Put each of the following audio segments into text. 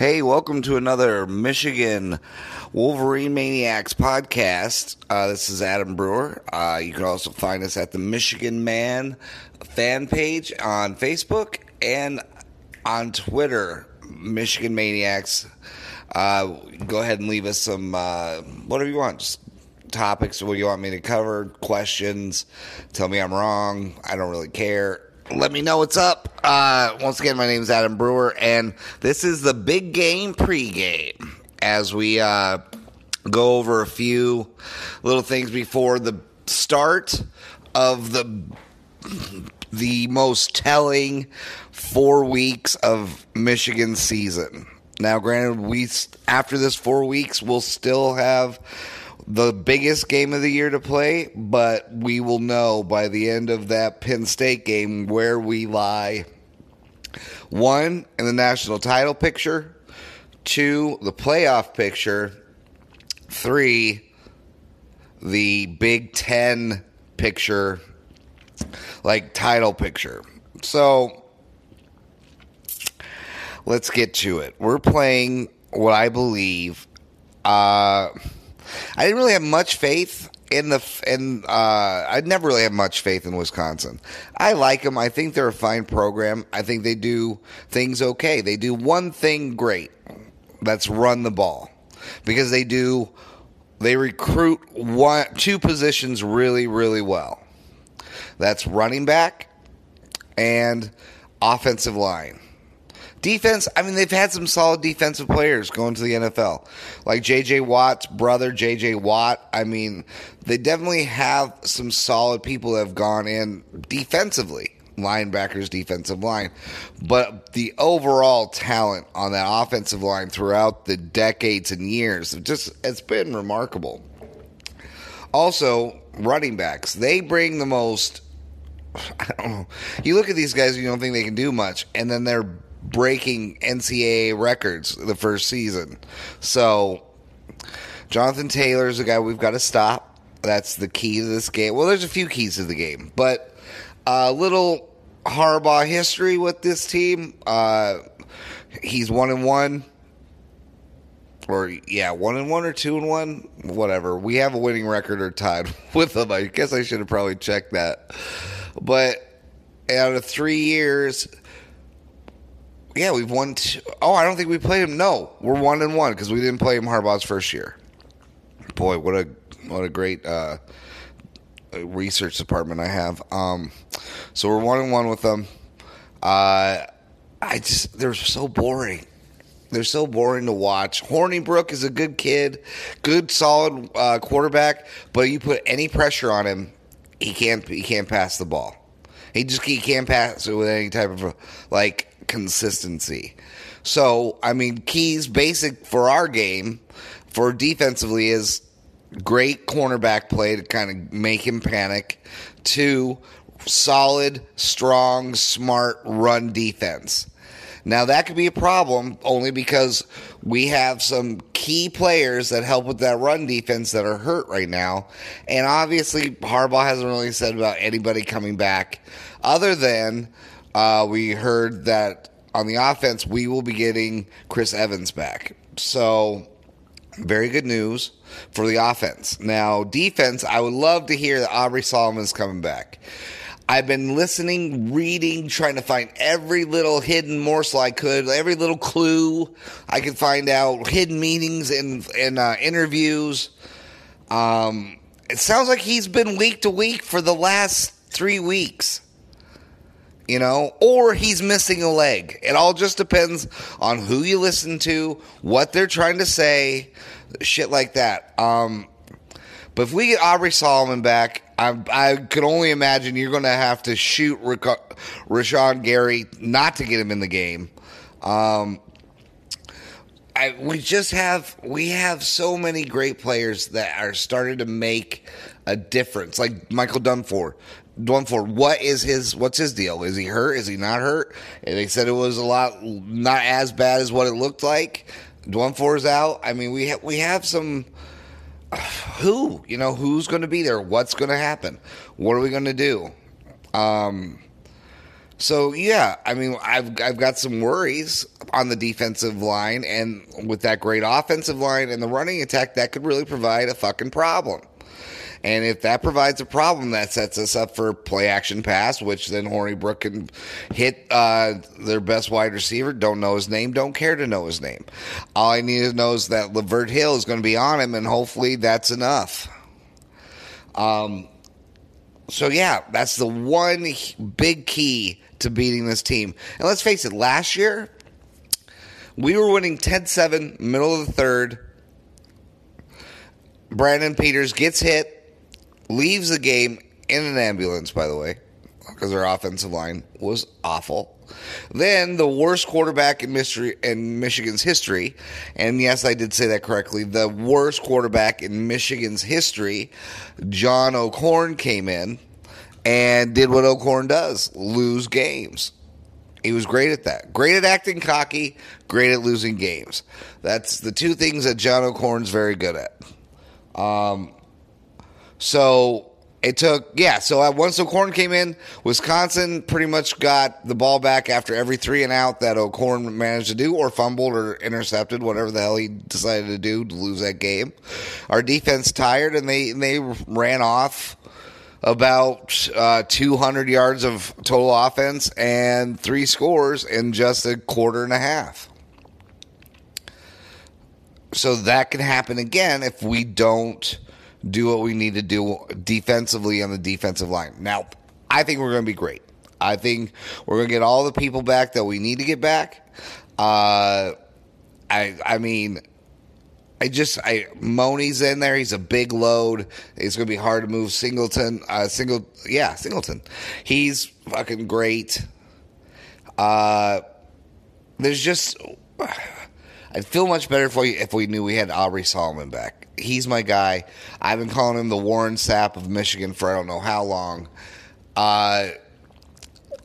Hey, welcome to another Michigan Wolverine Maniacs podcast. Uh, this is Adam Brewer. Uh, you can also find us at the Michigan Man fan page on Facebook and on Twitter, Michigan Maniacs. Uh, go ahead and leave us some uh, whatever you want, just topics what you want me to cover, questions. Tell me I'm wrong. I don't really care. Let me know what's up. Uh, once again, my name is Adam Brewer, and this is the big game pregame as we uh, go over a few little things before the start of the the most telling four weeks of Michigan season. Now, granted, we after this four weeks, we'll still have the biggest game of the year to play, but we will know by the end of that Penn State game where we lie. One, in the national title picture. Two, the playoff picture. Three, the Big Ten picture, like title picture. So let's get to it. We're playing what I believe. Uh, I didn't really have much faith in the in. Uh, I never really had much faith in Wisconsin. I like them. I think they're a fine program. I think they do things okay. They do one thing great. That's run the ball because they do. They recruit one two positions really really well. That's running back and offensive line. Defense, I mean, they've had some solid defensive players going to the NFL. Like J.J. Watt's brother, J.J. Watt. I mean, they definitely have some solid people that have gone in defensively. Linebackers, defensive line. But the overall talent on that offensive line throughout the decades and years, just it's been remarkable. Also, running backs. They bring the most I don't know. You look at these guys, you don't think they can do much, and then they're breaking NCAA records the first season. So Jonathan Taylor is a guy we've got to stop. That's the key to this game. Well, there's a few keys to the game, but a little Harbaugh history with this team. Uh, he's one and one, or yeah, one and one or two and one, whatever. We have a winning record or tied with them. I guess I should have probably checked that, but out of three years, yeah, we've won. Two. Oh, I don't think we played him. No, we're one and one because we didn't play him Harbaugh's first year. Boy, what a what a great uh, research department I have. Um, so we're one and one with them. Uh, I just they're so boring. They're so boring to watch. Hornibrook is a good kid, good solid uh, quarterback, but you put any pressure on him, he can't he can't pass the ball. He just he can't pass it with any type of like consistency. So, I mean, keys basic for our game for defensively is great cornerback play to kind of make him panic. Two, solid, strong, smart run defense. Now that could be a problem only because we have some key players that help with that run defense that are hurt right now, and obviously Harbaugh hasn't really said about anybody coming back, other than uh, we heard that on the offense we will be getting Chris Evans back. So very good news for the offense. Now, defense, I would love to hear that Aubrey Solomon's coming back. I've been listening, reading, trying to find every little hidden morsel I could, every little clue I could find out, hidden meanings in in uh, interviews. Um, it sounds like he's been week to week for the last three weeks you know, or he's missing a leg. It all just depends on who you listen to, what they're trying to say, shit like that. Um, but if we get Aubrey Solomon back, I, I could only imagine you're going to have to shoot Rick, Rashan Gary not to get him in the game. Um, I, we just have we have so many great players that are starting to make a difference, like Michael Dwumfour. Dwumfour, what is his what's his deal? Is he hurt? Is he not hurt? And they said it was a lot not as bad as what it looked like. Dwumfour's out. I mean, we ha- we have some who you know who's going to be there? What's going to happen? What are we going to do? Um, so yeah, I mean, I've I've got some worries on the defensive line, and with that great offensive line and the running attack, that could really provide a fucking problem. And if that provides a problem, that sets us up for play action pass, which then Hornibrook can hit uh, their best wide receiver. Don't know his name, don't care to know his name. All I need to know is that Lavert Hill is going to be on him, and hopefully that's enough. Um, so yeah, that's the one big key to beating this team. And let's face it, last year we were winning 10-7, middle of the third. Brandon Peters gets hit, leaves the game in an ambulance, by the way, because their offensive line was awful. Then the worst quarterback in, mystery, in Michigan's history, and yes, I did say that correctly. The worst quarterback in Michigan's history, John O'Korn, came in and did what O'Korn does: lose games. He was great at that. Great at acting cocky. Great at losing games. That's the two things that John O'Korn's very good at. Um, so it took, yeah. So once O'Korn came in, Wisconsin pretty much got the ball back after every three and out that O'Korn managed to do, or fumbled or intercepted, whatever the hell he decided to do to lose that game. Our defense tired, and they they ran off about uh, 200 yards of total offense and three scores in just a quarter and a half. So that can happen again if we don't do what we need to do defensively on the defensive line. Now, I think we're going to be great. I think we're going to get all the people back that we need to get back. Uh, I I mean, I just I Mone's in there. He's a big load. It's going to be hard to move Singleton. Uh, single yeah, Singleton. He's fucking great. Uh, there's just I'd feel much better if we if we knew we had Aubrey Solomon back. He's my guy. I've been calling him the Warren Sapp of Michigan for I don't know how long. Uh,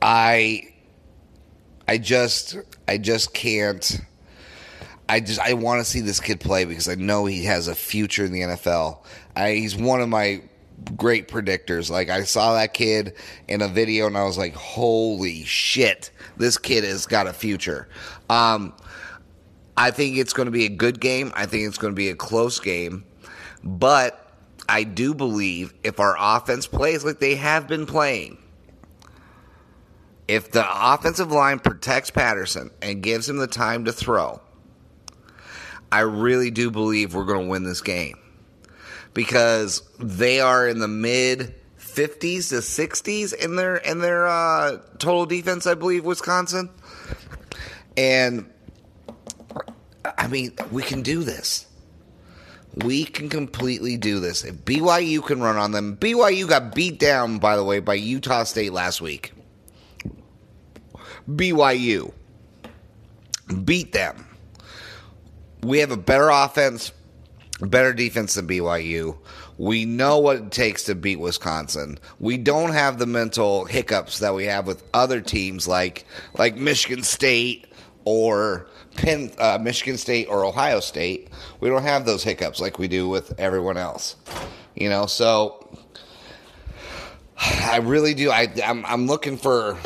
I I just I just can't. I just I want to see this kid play because I know he has a future in the NFL. I, he's one of my great predictors. Like I saw that kid in a video and I was like, "Holy shit, this kid has got a future." Um, I think it's going to be a good game. I think it's going to be a close game. But I do believe if our offense plays like they have been playing, if the offensive line protects Patterson and gives him the time to throw, I really do believe we're going to win this game because they are in the mid 50s to 60s in their in their uh, total defense, I believe, Wisconsin. And I mean, we can do this. We can completely do this. If BYU can run on them, BYU got beat down, by the way, by Utah State last week. BYU beat them. We have a better offense, better defense than BYU. We know what it takes to beat Wisconsin. We don't have the mental hiccups that we have with other teams like like Michigan State or Penn, uh, Michigan State or Ohio State, we don't have those hiccups like we do with everyone else. You know, so I really do. I, I'm, I'm looking for.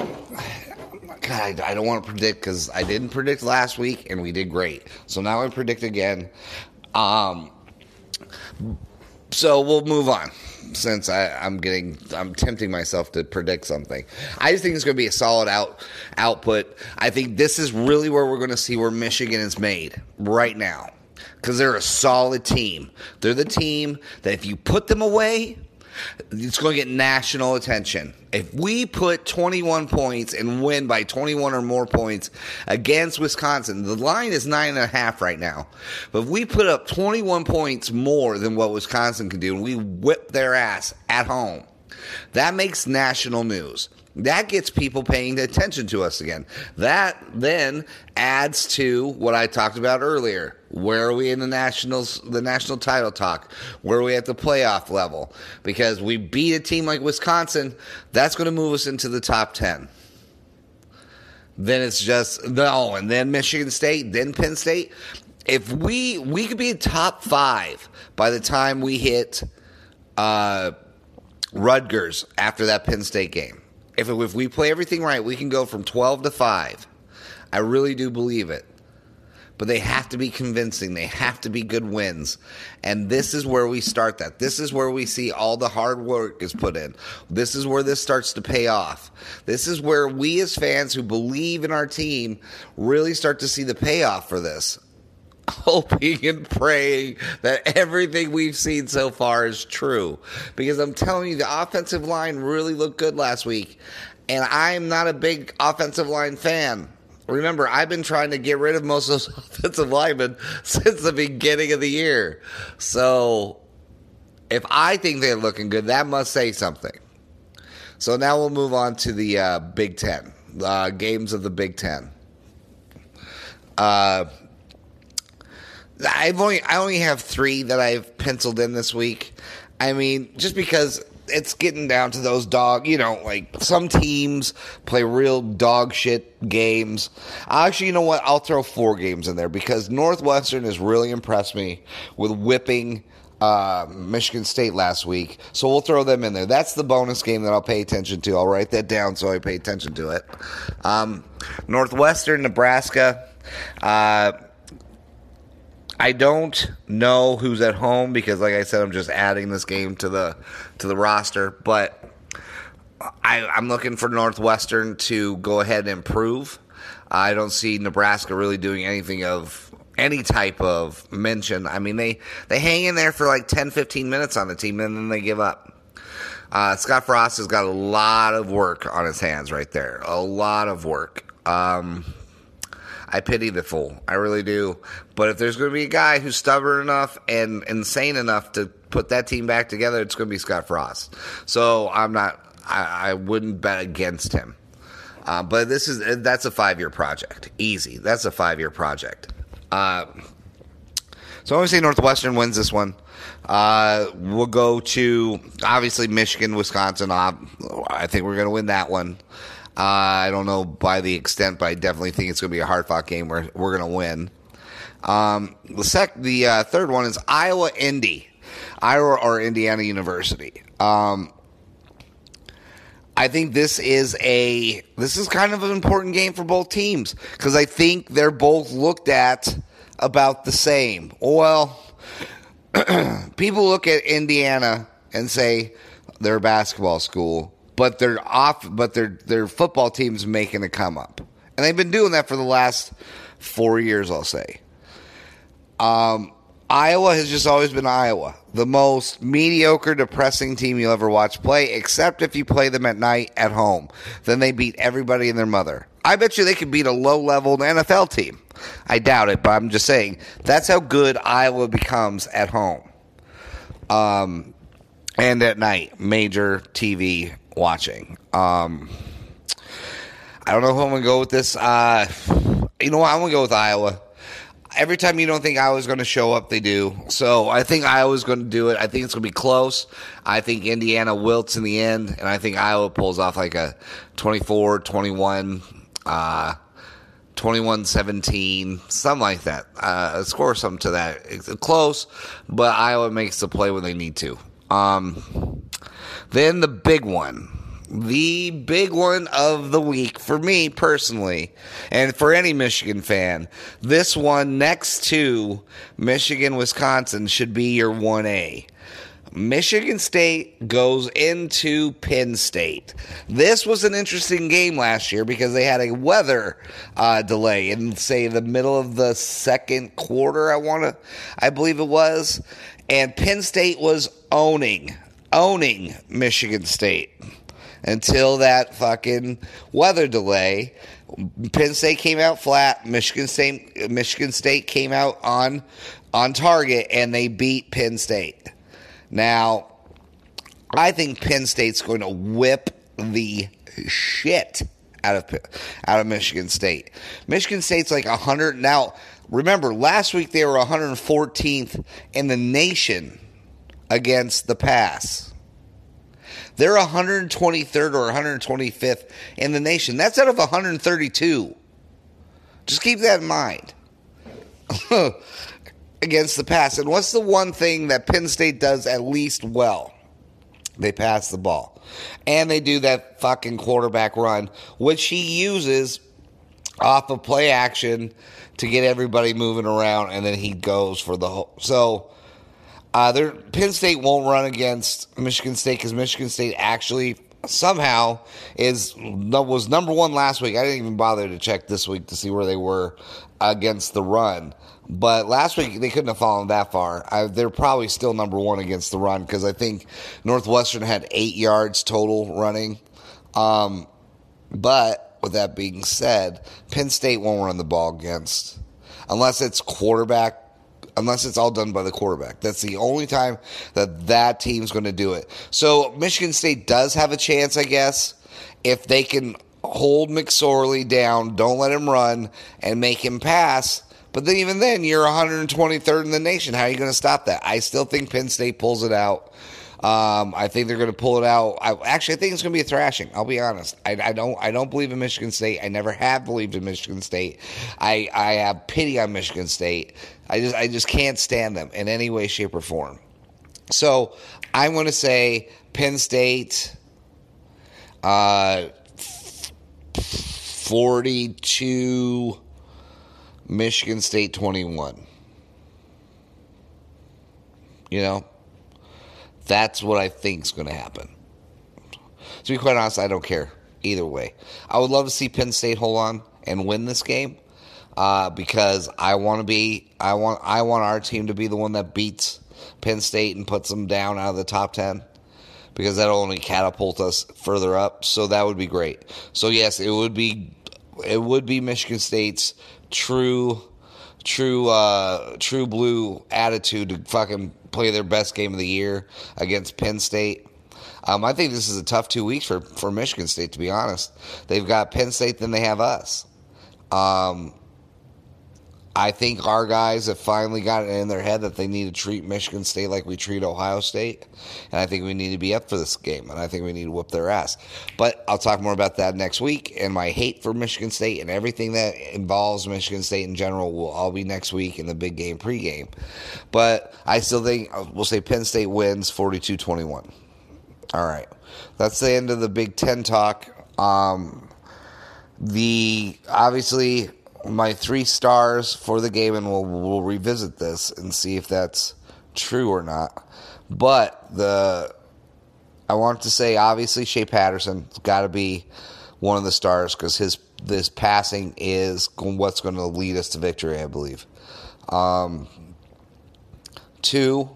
God, I, don't want to predict because I didn't predict last week and we did great. So now I predict again. Um, so we'll move on since I, I'm getting I'm tempting myself to predict something. I just think it's going to be a solid out output. I think this is really where we're going to see where Michigan is made right now because they're a solid team. They're the team that if you put them away, it's going to get national attention. If we put 21 points and win by 21 or more points against Wisconsin, the line is nine and a half right now. But if we put up 21 points more than what Wisconsin can do, and we whip their ass at home, that makes national news. That gets people paying attention to us again. That then adds to what I talked about earlier. Where are we in the nationals, the national title talk? Where are we at the playoff level? Because we beat a team like Wisconsin, that's going to move us into the top ten. Then it's just no, and then Michigan State, then Penn State. If we we could be top five by the time we hit uh, Rutgers after that Penn State game. If, if we play everything right, we can go from 12 to 5. I really do believe it. But they have to be convincing. They have to be good wins. And this is where we start that. This is where we see all the hard work is put in. This is where this starts to pay off. This is where we as fans who believe in our team really start to see the payoff for this hoping and praying that everything we've seen so far is true. Because I'm telling you, the offensive line really looked good last week. And I'm not a big offensive line fan. Remember, I've been trying to get rid of most of those offensive linemen since the beginning of the year. So if I think they're looking good, that must say something. So now we'll move on to the uh, Big Ten, uh, games of the Big Ten. Uh, I've only I only have three that I've penciled in this week. I mean, just because it's getting down to those dog, you know, like some teams play real dog shit games. Actually, you know what? I'll throw four games in there because Northwestern has really impressed me with whipping uh, Michigan State last week. So we'll throw them in there. That's the bonus game that I'll pay attention to. I'll write that down so I pay attention to it. Um, Northwestern, Nebraska. Uh, I don't know who's at home because, like I said, I'm just adding this game to the to the roster. But I, I'm looking for Northwestern to go ahead and improve. I don't see Nebraska really doing anything of any type of mention. I mean, they they hang in there for like 10, 15 minutes on the team, and then they give up. Uh, Scott Frost has got a lot of work on his hands right there. A lot of work. Um, I pity the fool. I really do. But if there's going to be a guy who's stubborn enough and insane enough to put that team back together, it's going to be Scott Frost. So I'm not. I, I wouldn't bet against him. Uh, but this is that's a five year project. Easy. That's a five year project. Uh, so I'm going to say Northwestern wins this one. Uh, we'll go to obviously Michigan, Wisconsin. Uh, I think we're going to win that one. I don't know by the extent, but I definitely think it's going to be a hard fought game where we're going to win. Um, the sec, the uh, third one is Iowa Indy, Iowa or Indiana University. Um, I think this is a this is kind of an important game for both teams because I think they're both looked at about the same. Well, people look at Indiana and say they're a basketball school but they're off. But their their football team's making a come up, and they've been doing that for the last four years. I'll say. Um, Iowa has just always been Iowa, the most mediocre, depressing team you'll ever watch play, except if you play them at night at home. Then they beat everybody and their mother. I bet you they could beat a low level NFL team. I doubt it, but I'm just saying that's how good Iowa becomes at home. Um, and at night, major TV watching. Um, I don't know who I'm going to go with this. Uh, you know what? I'm going to go with Iowa. Every time you don't think Iowa's going to show up, they do. So I think Iowa's going to do it. I think it's going to be close. I think Indiana wilts in the end, and I think Iowa pulls off like a 24 21, uh, 21-17, something like that. Uh, score something to that. It's close, but Iowa makes the play when they need to. Um, then the big one. The big one of the week for me personally, and for any Michigan fan, this one next to Michigan, Wisconsin should be your 1A. Michigan State goes into Penn State. This was an interesting game last year because they had a weather uh, delay in, say, the middle of the second quarter. I want to, I believe it was, and Penn State was owning, owning Michigan State until that fucking weather delay. Penn State came out flat. Michigan State, Michigan State came out on on target, and they beat Penn State. Now, I think Penn State's going to whip the shit out of out of Michigan State. Michigan State's like 100 now. Remember, last week they were 114th in the nation against the pass. They're 123rd or 125th in the nation. That's out of 132. Just keep that in mind. against the pass. And what's the one thing that Penn State does at least well? They pass the ball. And they do that fucking quarterback run, which he uses off of play action to get everybody moving around, and then he goes for the whole. So, uh, Penn State won't run against Michigan State because Michigan State actually somehow is was number one last week. I didn't even bother to check this week to see where they were against the run. But last week they couldn't have fallen that far. I, they're probably still number one against the run because I think Northwestern had eight yards total running. Um, but with that being said, Penn State won't run the ball against unless it's quarterback. Unless it's all done by the quarterback. That's the only time that that team's going to do it. So Michigan State does have a chance, I guess, if they can hold McSorley down, don't let him run, and make him pass but then even then, you're 123rd in the nation. How are you going to stop that? I still think Penn State pulls it out. Um, I think they're going to pull it out. I, actually, I think it's going to be a thrashing. I'll be honest. I, I, don't. I don't believe in Michigan State. I never have believed in Michigan State. I, I have pity on Michigan State. I just I just can't stand them in any way, shape, or form. So I'm going to say Penn State. Uh, 42 Michigan State 21. You know, that's what I think is going to happen. To be quite honest, I don't care either way. I would love to see Penn State hold on and win this game uh, because I want to be I want I want our team to be the one that beats Penn State and puts them down out of the top ten because that'll only catapult us further up. So that would be great. So yes, it would be it would be Michigan State's true, true, uh, true blue attitude to fucking play their best game of the year against Penn State. Um, I think this is a tough two weeks for, for Michigan State, to be honest. They've got Penn State, then they have us. Um, I think our guys have finally got it in their head that they need to treat Michigan State like we treat Ohio State. And I think we need to be up for this game. And I think we need to whoop their ass. But I'll talk more about that next week. And my hate for Michigan State and everything that involves Michigan State in general will all be next week in the big game pregame. But I still think we'll say Penn State wins 42 21. All right. That's the end of the Big Ten talk. Um, the obviously my three stars for the game, and we'll we'll revisit this and see if that's true or not. But the I want to say obviously Shea Patterson's got to be one of the stars because his this passing is what's going to lead us to victory, I believe. Um, two,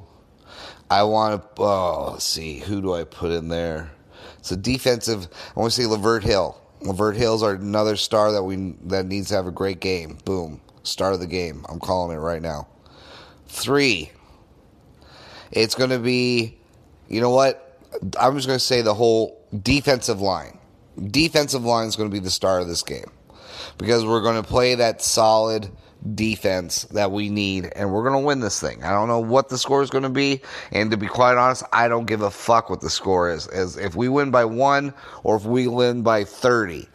I want to. Oh, let's see, who do I put in there? It's a defensive. I want to say Lavert Hill. Lavert Hills are another star that we that needs to have a great game. Boom, start of the game. I'm calling it right now. Three. It's going to be, you know what? I'm just going to say the whole defensive line. Defensive line is going to be the star of this game because we're going to play that solid defense that we need, and we're going to win this thing. I don't know what the score is going to be, and to be quite honest, I don't give a fuck what the score is. As if we win by one or if we win by thirty,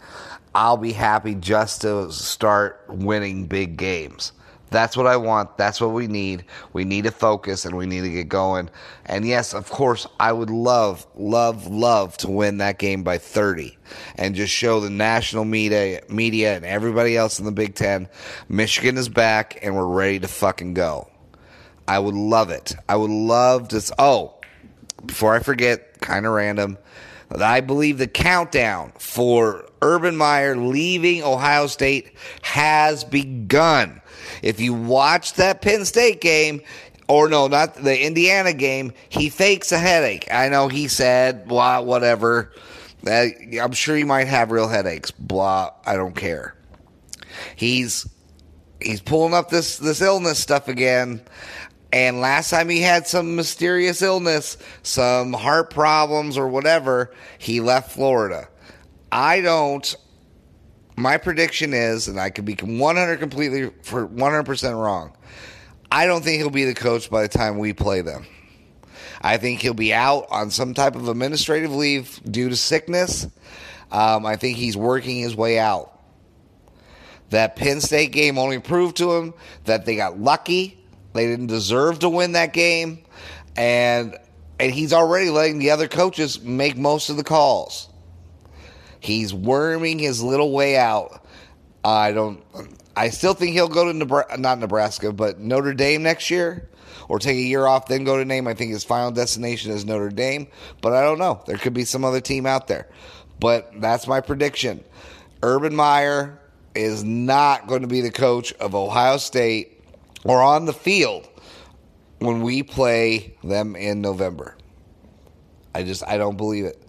I'll be happy just to start winning big games. That's what I want. That's what we need. We need to focus and we need to get going. And yes, of course, I would love, love, love to win that game by 30 and just show the national media, media and everybody else in the Big Ten Michigan is back and we're ready to fucking go. I would love it. I would love to. Oh, before I forget, kind of random. I believe the countdown for Urban Meyer leaving Ohio State has begun. If you watch that Penn State game, or no, not the Indiana game, he fakes a headache. I know he said, blah, whatever. Uh, I'm sure he might have real headaches. Blah, I don't care. He's he's pulling up this this illness stuff again. And last time he had some mysterious illness, some heart problems or whatever, he left Florida. I don't. My prediction is, and I could be 100 completely for 100% wrong. I don't think he'll be the coach by the time we play them. I think he'll be out on some type of administrative leave due to sickness. Um, I think he's working his way out. That Penn State game only proved to him that they got lucky they didn't deserve to win that game, and and he's already letting the other coaches make most of the calls. He's worming his little way out. I don't. I still think he'll go to Nebraska, not Nebraska, but Notre Dame next year, or take a year off, then go to name. I think his final destination is Notre Dame, but I don't know. There could be some other team out there, but that's my prediction. Urban Meyer is not going to be the coach of Ohio State or on the field when we play them in November. I just I don't believe it.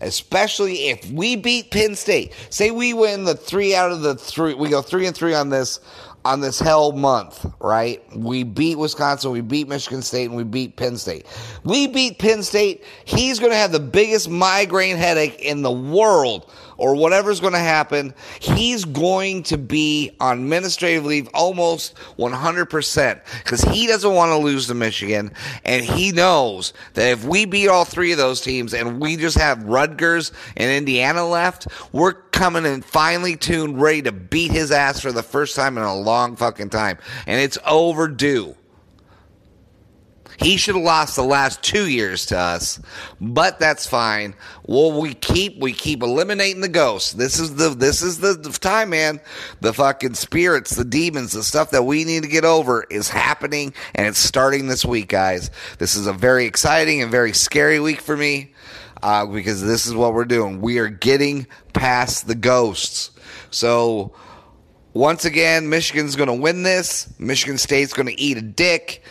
Especially if we beat Penn State. Say we win the 3 out of the 3 we go 3 and 3 on this on this hell month, right? We beat Wisconsin, we beat Michigan State, and we beat Penn State. We beat Penn State. He's going to have the biggest migraine headache in the world or whatever's going to happen, he's going to be on administrative leave almost 100% because he doesn't want to lose to Michigan. And he knows that if we beat all three of those teams and we just have Rutgers and Indiana left, we're coming in finely tuned, ready to beat his ass for the first time in a long fucking time. And it's overdue. He should have lost the last two years to us, but that's fine. Well, we keep we keep eliminating the ghosts. This is the this is the time, man. The fucking spirits, the demons, the stuff that we need to get over is happening, and it's starting this week, guys. This is a very exciting and very scary week for me uh, because this is what we're doing. We are getting past the ghosts. So once again, Michigan's going to win this. Michigan State's going to eat a dick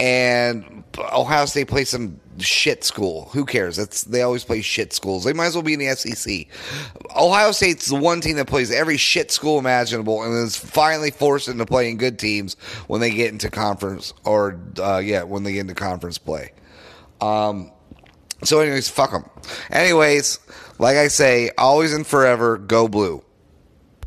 and Ohio State plays some shit school. Who cares? That's they always play shit schools. They might as well be in the SEC. Ohio State's the one team that plays every shit school imaginable, and is finally forced into playing good teams when they get into conference or uh, yeah, when they get into conference play. Um. So, anyways, fuck them. Anyways, like I say, always and forever, go blue.